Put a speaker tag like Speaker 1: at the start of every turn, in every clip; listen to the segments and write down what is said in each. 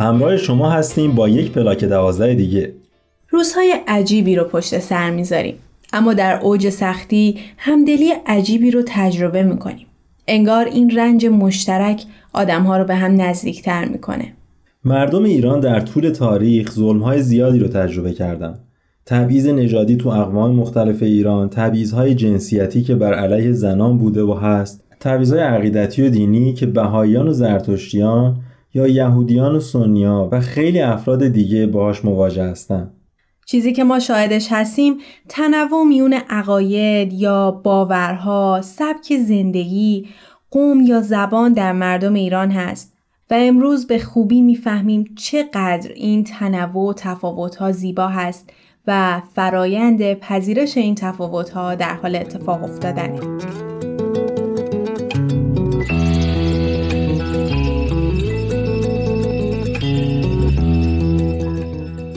Speaker 1: همراه شما هستیم با یک پلاک دوازده دیگه.
Speaker 2: روزهای عجیبی رو پشت سر می‌ذاریم. اما در اوج سختی همدلی عجیبی رو تجربه می‌کنیم. انگار این رنج مشترک آدمها رو به هم نزدیکتر می‌کنه.
Speaker 1: مردم ایران در طول تاریخ ظلمهای زیادی رو تجربه کردن تبعیض نژادی تو اقوام مختلف ایران تبعیضهای جنسیتی که بر علیه زنان بوده و هست تبعیضهای عقیدتی و دینی که بهاییان و زرتشتیان یا یهودیان و سنیا و خیلی افراد دیگه باهاش مواجه هستن
Speaker 2: چیزی که ما شاهدش هستیم تنوع میون عقاید یا باورها، سبک زندگی، قوم یا زبان در مردم ایران هست و امروز به خوبی می‌فهمیم چقدر این تنوع و تفاوتها زیبا هست و فرایند پذیرش این تفاوتها در حال اتفاق افتادنه.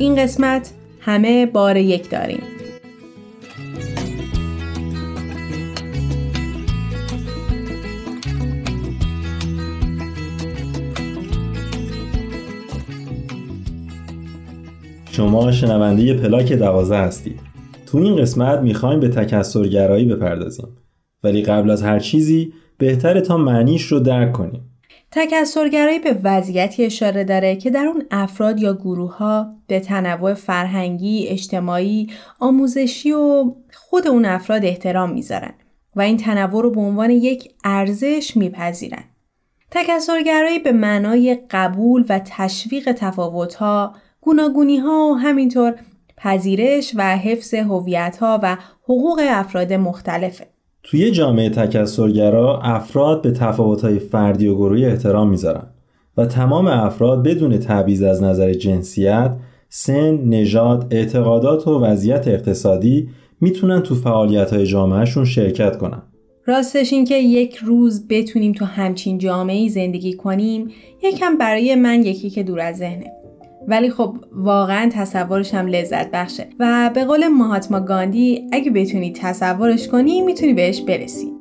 Speaker 2: این قسمت همه بار یک داریم.
Speaker 1: شما شنونده پلاک دوازه هستید. تو این قسمت می‌خوایم به تکسرگرایی بپردازیم. ولی قبل از هر چیزی بهتره تا معنیش رو درک کنیم.
Speaker 2: تکسرگرایی به وضعیتی اشاره داره که در اون افراد یا گروه ها به تنوع فرهنگی، اجتماعی، آموزشی و خود اون افراد احترام می‌ذارن و این تنوع رو به عنوان یک ارزش میپذیرن. تکسرگرایی به معنای قبول و تشویق تفاوت‌ها، گوناگونی‌ها و همینطور پذیرش و حفظ هویت‌ها و حقوق افراد مختلفه.
Speaker 1: توی جامعه تکسرگرا افراد به تفاوت‌های فردی و گروهی احترام می‌ذارن و تمام افراد بدون تبعیض از نظر جنسیت، سن، نژاد، اعتقادات و وضعیت اقتصادی می‌تونن تو فعالیت‌های جامعهشون شرکت کنن.
Speaker 2: راستش این که یک روز بتونیم تو همچین جامعه زندگی کنیم یکم برای من یکی که دور از ذهنه. ولی خب واقعا تصورش هم لذت بخشه. و به قول مهاتما گاندی اگه بتونی تصورش کنی می‌تونی بهش برسی.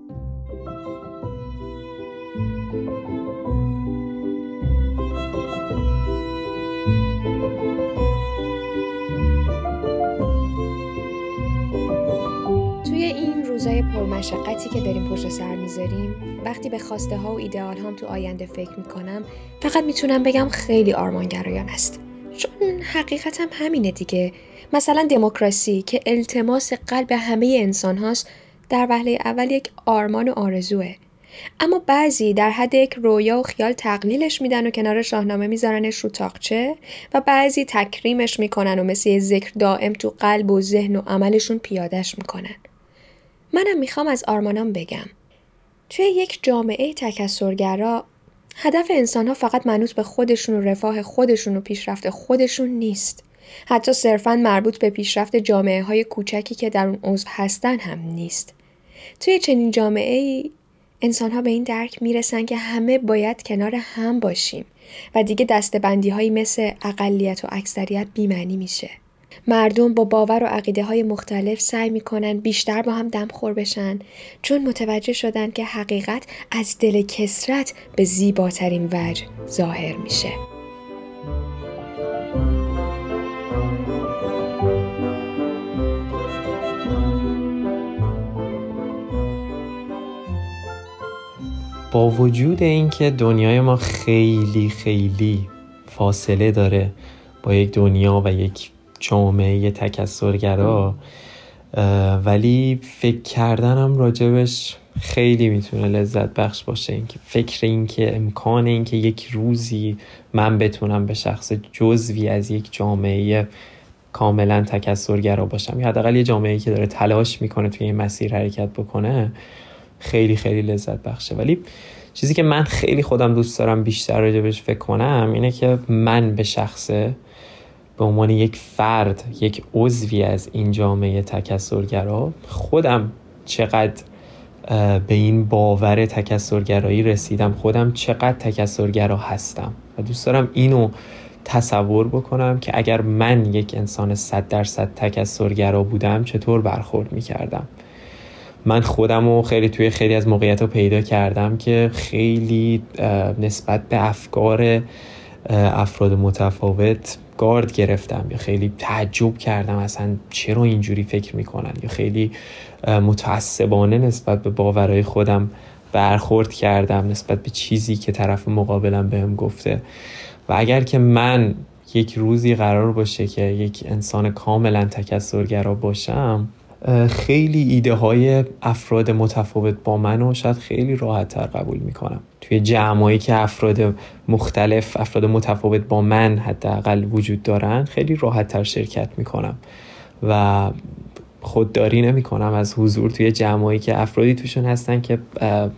Speaker 3: روزای پرمشقتی که داریم پشت سر می‌ذاریم وقتی به خواسته ها و ایدئال هم تو آینده فکر می‌کنم فقط می‌تونم بگم خیلی آرمانگرایان است. چون حقیقت هم همینه دیگه. مثلا دموکراسی که التماس قلب همه انسان هاست در وهله اول یک آرمان و آرزوه. اما بعضی در حد یک رویا و خیال تقلیلش میدن و کنار شاهنامه میذارنش رو تاقچه و بعضی تکریمش می‌کنن و مثل ذکر دائم تو قلب و ذهن و عملشون پیادش می‌کنن. منم می‌خوام از آرمانام بگم. توی یک جامعه تکسرگرا هدف انسان ها فقط منوط به خودشون و رفاه خودشون و پیشرفت خودشون نیست. حتی صرفا مربوط به پیشرفت جامعه های کوچکی که در اون عضو هستن هم نیست. توی چنین جامعه ای انسان ها به این درک می‌رسن که همه باید کنار هم باشیم و دیگه دستبندی هایی مثل اقلیت و اکثریت بیمعنی میشه. مردم با باور و عقیده های مختلف سعی می‌کنن بیشتر با هم دمخور بشن چون متوجه شدن که حقیقت از دل کسرت به زیباترین وجه ظاهر میشه.
Speaker 4: با وجود اینکه دنیای ما خیلی خیلی فاصله داره با یک دنیا و یک جامعه تکسرگرا ولی فکر کردنم راجبش خیلی می‌تونه لذت بخش باشه. اینکه فکر اینکه امکان اینکه یک روزی من بتونم به شخص جزوی از یک جامعه کاملا تکسرگرا باشم. یا حداقل یه جامعه که داره تلاش می‌کنه توی این مسیر حرکت بکنه خیلی خیلی لذت بخشه. ولی چیزی که من خیلی خودم دوست دارم بیشتر راجبش فکر کنم اینه که من به شخصه به عنوان یک فرد یک عضوی از این جامعه تکسرگرا خودم چقدر به این باور تکسرگرایی رسیدم خودم چقدر تکسرگرا هستم. و دوست دارم اینو تصور بکنم که اگر من یک انسان صد درصد تکسرگرا بودم چطور برخورد می‌کردم. من خودم رو خیلی توی خیلی از موقعیت رو پیدا کردم که خیلی نسبت به افکار افراد متفاوت گارد گرفتم یا خیلی تعجب کردم اصلا چرا اینجوری فکر می‌کنن یا خیلی متعصبانه نسبت به باورهای خودم برخورد کردم نسبت به چیزی که طرف مقابلم بهم گفته. و اگر که من یک روزی قرار باشه که یک انسان کاملا تکسرگرا باشم خیلی ایده های افراد متفاوت با من و شاید خیلی راحت تر قبول می‌کنم. توی جمعایی که افراد مختلف افراد متفاوت با من حداقل وجود دارن خیلی راحت تر شرکت می‌کنم و خودداری نمی کنم از حضور توی جمعایی که افرادی توشون هستن که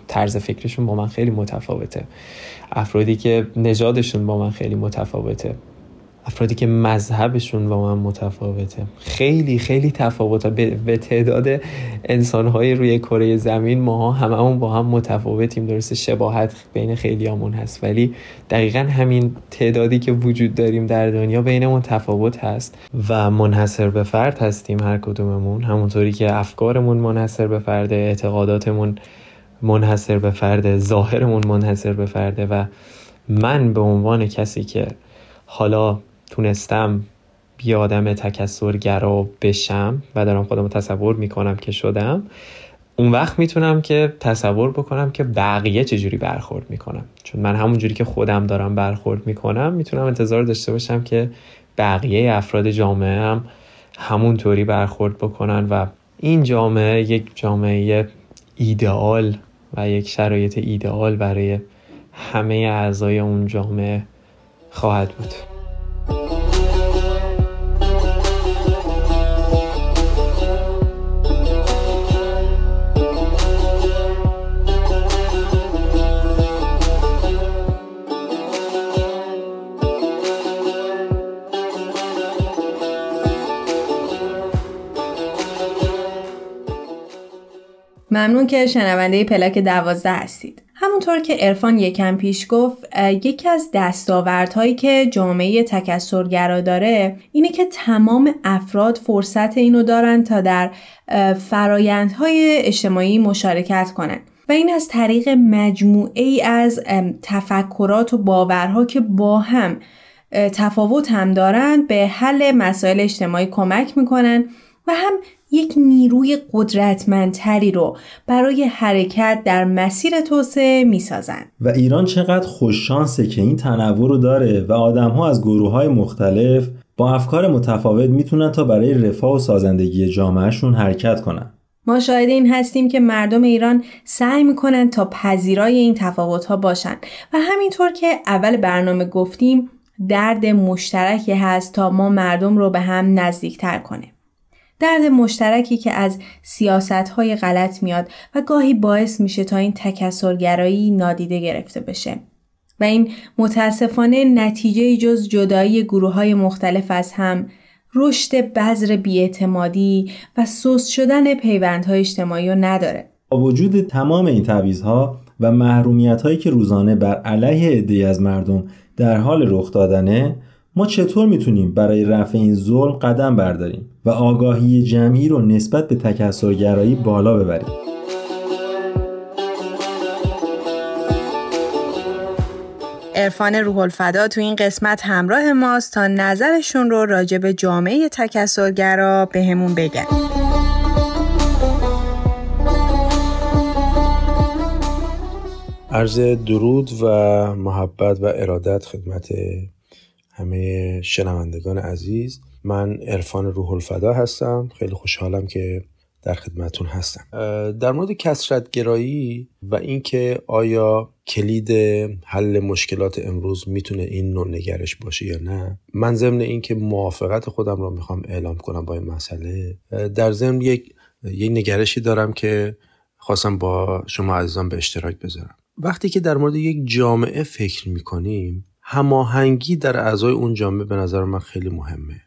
Speaker 4: طرز فکرشون با من خیلی متفاوته. افرادی که نژادشون با من خیلی متفاوته. افرادی که مذهبشون با من متفاوته. خیلی خیلی تفاوته. به تعداد انسانهای روی کره زمین ماها هممون با هم متفاوتیم. درسته شباهت بین خیلیامون هست ولی دقیقا همین تعدادی که وجود داریم در دنیا بینمون تفاوت هست و منحصر به فرد هستیم هر کدوممون. همونطوری که افکارمون منحصر به فرد اعتقاداتمون منحصر به فرد ظاهرمون منحصر به فرده و من به عنوان کسی که حالا تونستم بی آدم تکسرگرا بشم و دارم خودم تصور می‌کنم که شدم اون وقت می‌تونم که تصور بکنم که بقیه چجوری برخورد می‌کنم. چون من همون جوری که خودم دارم برخورد می‌کنم می‌تونم انتظار داشته باشم که بقیه افراد جامعه هم همونطوری برخورد بکنن و این جامعه یک جامعه ایدئال و یک شرایط ایدئال برای همه اعضای اون جامعه خواهد بود.
Speaker 2: ممنون که شنونده پلاک دوازده هستید. همونطور که ارفان یکم پیش گفت یکی از دستاوردهایی که جامعه تکسرگرا داره اینه که تمام افراد فرصت اینو دارن تا در فرایندهای اجتماعی مشارکت کنن و این از طریق مجموعه ای از تفکرات و باورها که با هم تفاوت هم دارند به حل مسائل اجتماعی کمک می‌کنن و هم یک نیروی قدرتمندتری رو برای حرکت در مسیر توسعه می‌سازند
Speaker 1: و ایران چقدر خوششانسه که این تنوع رو داره و آدم ها از گروه های مختلف با افکار متفاوت می‌تونن تا برای رفاه و سازندگی جامعهشون حرکت کنن
Speaker 2: ما شاهد این هستیم که مردم ایران سعی می‌کنن تا پذیرای این تفاوت ها باشن و همینطور که اول برنامه گفتیم درد مشترکی هست تا ما مردم رو به هم نزدیکتر کنه. درد مشترکی که از سیاست های غلط میاد و گاهی باعث میشه تا این تکسرگرایی نادیده گرفته بشه. و این متاسفانه نتیجه جز جدایی گروه های مختلف از هم رشد بذر بیاعتمادی و سوس شدن پیوندهای اجتماعی رو نداره.
Speaker 1: با وجود تمام این تعویزها و محرومیت هایی که روزانه بر علیه عده از مردم در حال رخ دادنه ما چطور می‌تونیم برای رفع این ظلم قدم برداریم و آگاهی جمعی رو نسبت به تکسرگرایی بالا ببریم؟
Speaker 2: عرفان روح الفدا تو این قسمت همراه ماست تا نظرشون رو راجع به جامعه تکسرگرا به همون بگن.
Speaker 5: عرض درود و محبت و ارادت خدمت همه شنوندگان عزیز من عرفان روح الفدا هستم. خیلی خوشحالم که در خدمتون هستم. در مورد کسرت گرایی و اینکه آیا کلید حل مشکلات امروز می‌تونه این نوع نگرش باشه یا نه من ضمن اینکه موافقت خودم رو می‌خوام اعلام کنم با این مسئله در ضمن یک یک نگرشی دارم که خواستم با شما عزیزان به اشتراک بذارم. وقتی که در مورد یک جامعه فکر می‌کنیم هماهنگی در اعضای اون جامعه به نظر من خیلی مهمه.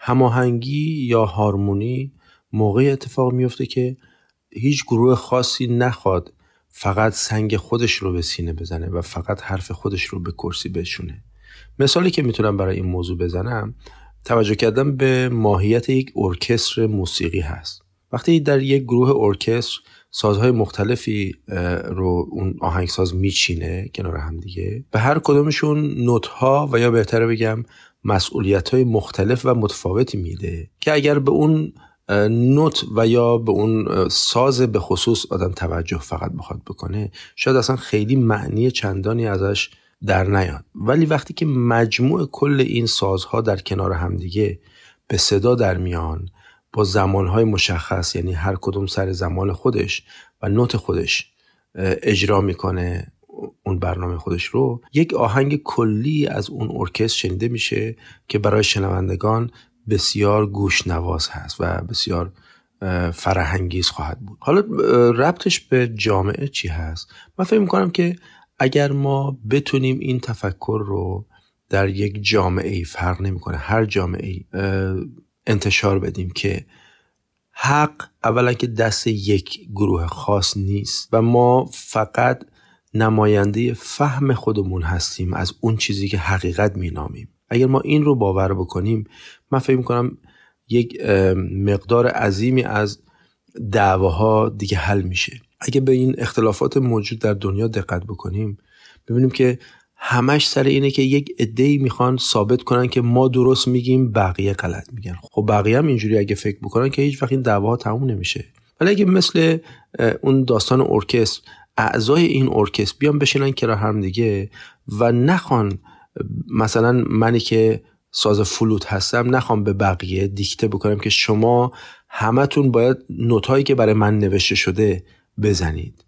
Speaker 5: هماهنگی یا هارمونی موقعی اتفاق میفته که هیچ گروه خاصی نخواد فقط سنگ خودش رو به سینه بزنه و فقط حرف خودش رو به کرسی بشونه. مثالی که می‌تونم برای این موضوع بزنم توجه کردم به ماهیت یک ارکستر موسیقی هست. وقتی در یک گروه ارکستر سازهای مختلفی رو اون آهنگساز میچینه کنار هم دیگه به هر کدومشون نوت ها و یا بهتره بگم مسئولیت های مختلف و متفاوتی میده که اگر به اون نوت و یا به اون ساز به خصوص آدم توجه فقط بخواد بکنه شاید اصلا خیلی معنی چندانی ازش در نیاد. ولی وقتی که مجموع کل این سازها در کنار همدیگه به صدا در میان با زمانهای مشخص یعنی هر کدوم سر زمان خودش و نوت خودش اجرا می‌کنه اون برنامه خودش رو. یک آهنگ کلی از اون ارکستر شنیده میشه که برای شنوندگان بسیار گوشنواز هست و بسیار فرهنگیز خواهد بود. حالا ربطش به جامعه چی هست؟ من فکر می‌کنم که اگر ما بتونیم این تفکر رو در یک جامعه ای فرق نمی‌کنه هر جامعه ای انتشار بدیم که حق اولا که دست یک گروه خاص نیست و ما فقط نماینده فهم خودمون هستیم از اون چیزی که حقیقت مینامیم. اگر ما این رو باور بکنیم من فکر می‌کنم یک مقدار عظیمی از دعواها دیگه حل میشه. اگه به این اختلافات موجود در دنیا دقت بکنیم ببینیم که همش سر اینه که یک عده‌ای می‌خوان ثابت کنن که ما درست میگیم بقیه غلط میگن. خب بقیه هم اینجوری اگه فکر بکنن که هیچ وقت این دعواها تموم نمیشه. ولی اگه مثل اون داستان ارکستر اعضای این ارکستر بیان بشینن کنار هم دیگه و نخوان مثلا منی که ساز فلوت هستم نخوام به بقیه دیکته بکنم که شما همتون باید نوتهایی که برای من نوشته شده بزنید.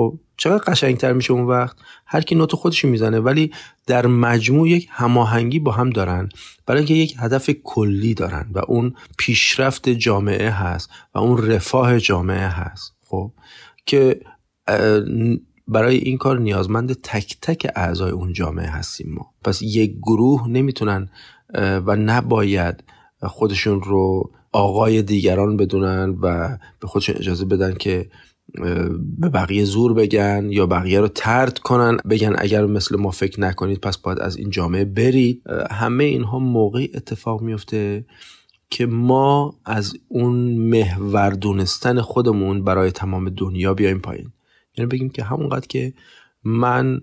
Speaker 5: خب چقدر قشنگتر میشه اون وقت؟ هر کی نوت خودش می‌زنه ولی در مجموع یک هماهنگی با هم دارن. برای اینکه یک هدف کلی دارن و اون پیشرفت جامعه هست و اون رفاه جامعه هست. خب که برای این کار نیازمند تک تک اعضای اون جامعه هستیم ما. پس یک گروه نمی‌تونن و نباید خودشون رو آقای دیگران بدونن و به خودشون اجازه بدن که به بقیه زور بگن یا بقیه رو ترد کنن بگن اگر مثل ما فکر نکنید پس باید از این جامعه برید. همه اینها موقعی اتفاق میفته که ما از اون محور دونستن خودمون برای تمام دنیا بیایم پایین. یعنی بگیم که همونقدر که من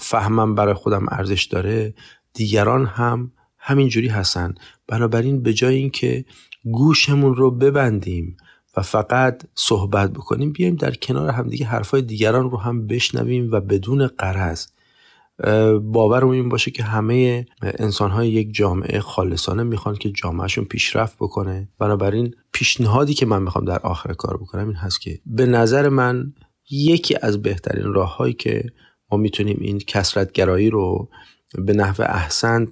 Speaker 5: فهمم برای خودم ارزش داره دیگران هم همینجوری هستن. بنابراین به جای اینکه گوشمون رو ببندیم و فقط صحبت بکنیم بیایم در کنار همدیگه حرفای دیگران رو هم بشنویم و بدون قرض. باورم این باشه که همه انسان های یک جامعه خالصانه می‌خوان که جامعهشون پیشرفت بکنه. بنابراین پیشنهادی که من می‌خوام در آخر کار بکنم این هست که به نظر من یکی از بهترین راههایی که ما می‌تونیم این کسرتگرایی رو به نحو احسن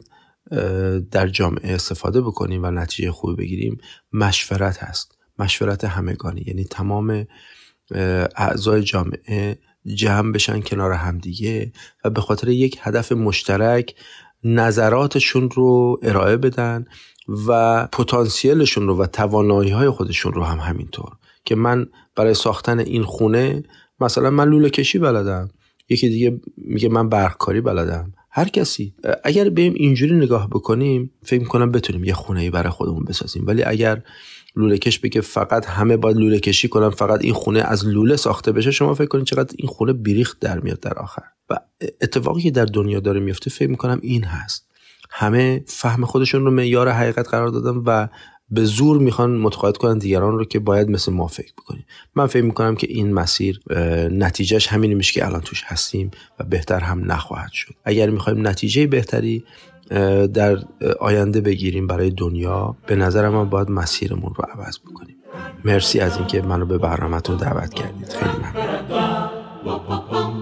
Speaker 5: در جامعه استفاده بکنیم و نتیجه خوبی بگیریم مشورت هست. مشورت همگانی. یعنی تمام اعضای جامعه جمع بشن کنار همدیگه و به خاطر یک هدف مشترک نظراتشون رو ارائه بدن و پتانسیلشون رو و توانایی های خودشون رو هم همینطور. که من برای ساختن این خونه مثلا من لوله کشی بلدم یکی دیگه میگه من برقکاری بلدم. هر کسی. اگر بیم اینجوری نگاه بکنیم فکر می‌کنم بتونیم یه خونه ای برای خودمون بسازیم. ولی اگر لوله کش بگه فقط همه باید لوله کشی کنن فقط این خونه از لوله ساخته بشه شما فکر کنید چقدر این خونه بیریخت در میاد در آخر. و اتفاقی که در دنیا داره میفته فکر می‌کنم این هست. همه فهم خودشون رو معیار حقیقت قرار دادن و به زور می‌خوان متقاعد کنن دیگران رو که باید مثل ما فکر بکنیم. من فکر می‌کنم که این مسیر نتیجهش همین میشه که الان توش هستیم و بهتر هم نخواهد شد. اگر می‌خوایم نتیجه بهتری
Speaker 6: در آینده بگیریم برای دنیا به نظر من باید مسیرمون رو عوض بکنیم. مرسی از اینکه منو به برنامهتون دعوت کردید. خیلی ممنون.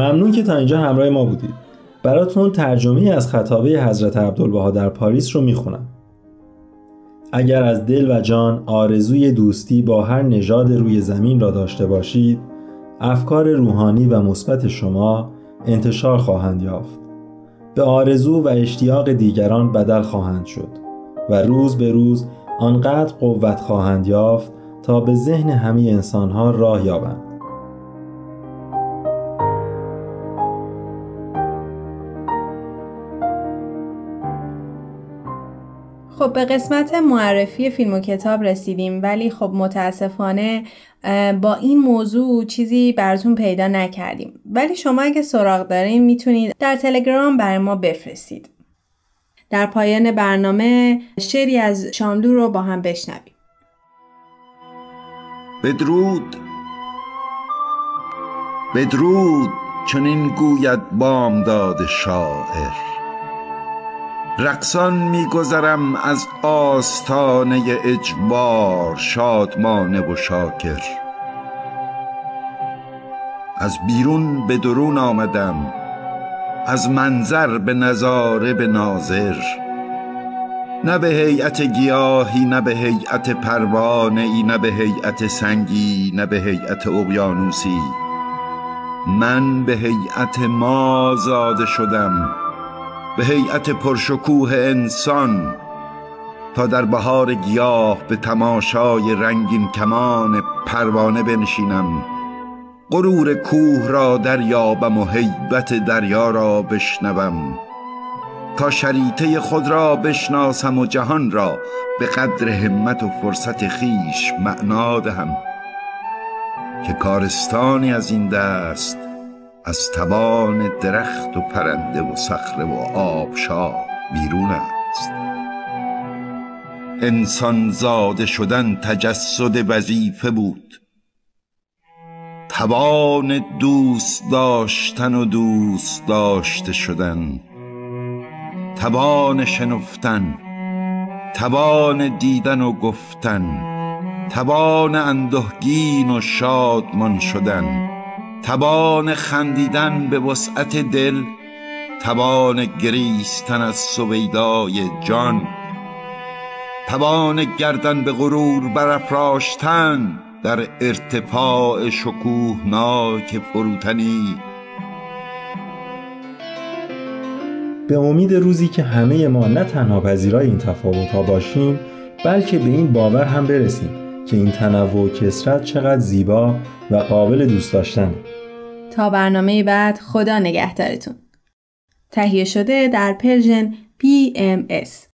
Speaker 1: ممنون که تا اینجا همراه ما بودید. براتون ترجمه از خطابه حضرت عبدالبها در پاریس رو می‌خونم. اگر از دل و جان آرزوی دوستی با هر نژاد روی زمین را داشته باشید افکار روحانی و مثبت شما انتشار خواهند یافت. به آرزو و اشتیاق دیگران بدل خواهند شد و روز به روز آنقدر قوت خواهند یافت تا به ذهن همه انسانها راه یابند.
Speaker 2: خب به قسمت معرفی فیلم و کتاب رسیدیم ولی خب متاسفانه با این موضوع چیزی براتون پیدا نکردیم. ولی شما اگه سراغ دارین می‌تونید در تلگرام برای ما بفرستید. در پایان برنامه شعری از شاملو رو با هم بشنویم.
Speaker 7: بدرود. بدرود چنین گوید بامداد شاعر. رقصان میگذرم از آستانه اجبار شادمانه و شاکر. از بیرون به درون آمدم از منظر به نظاره به ناظر. نه به هیئت گیاهی نه به هیئت پروانه ای نه به هیئت سنگی نه به هیئت اقیانوسی. من به هیئت ما زاده شدم. به هیئت پرشکوه انسان تا در بهار گیاه به تماشای رنگین کمان پروانه بنشینم. غرور کوه را دریابم و هیبت دریا را بشنوم. تا شریطه خود را بشناسم و جهان را به قدر همت و فرصت خیش معنا دهم. که کارستانی از این دست از توان درخت و پرنده و صخره و آبشار بیرون است. انسان زاده شدن تجسد وظیفه بود. توان دوست داشتن و دوست داشته شدن. توان شنفتن توان دیدن و گفتن توان اندهگین و شادمان شدن. توان خندیدن به وسعت دل توان گریستن از سویدای جان توان گردن به غرور برافراشتن در ارتفاع شکوهناک فروتنی.
Speaker 1: به امید روزی که همه ما نه تنها پذیرای این تفاوت ها باشیم بلکه به این باور هم برسیم که این تنوع و کسرت چقدر زیبا و قابل دوست داشتنه.
Speaker 2: تا برنامه بعد خدا نگهدارتون. تهیه شده در پرژن PMS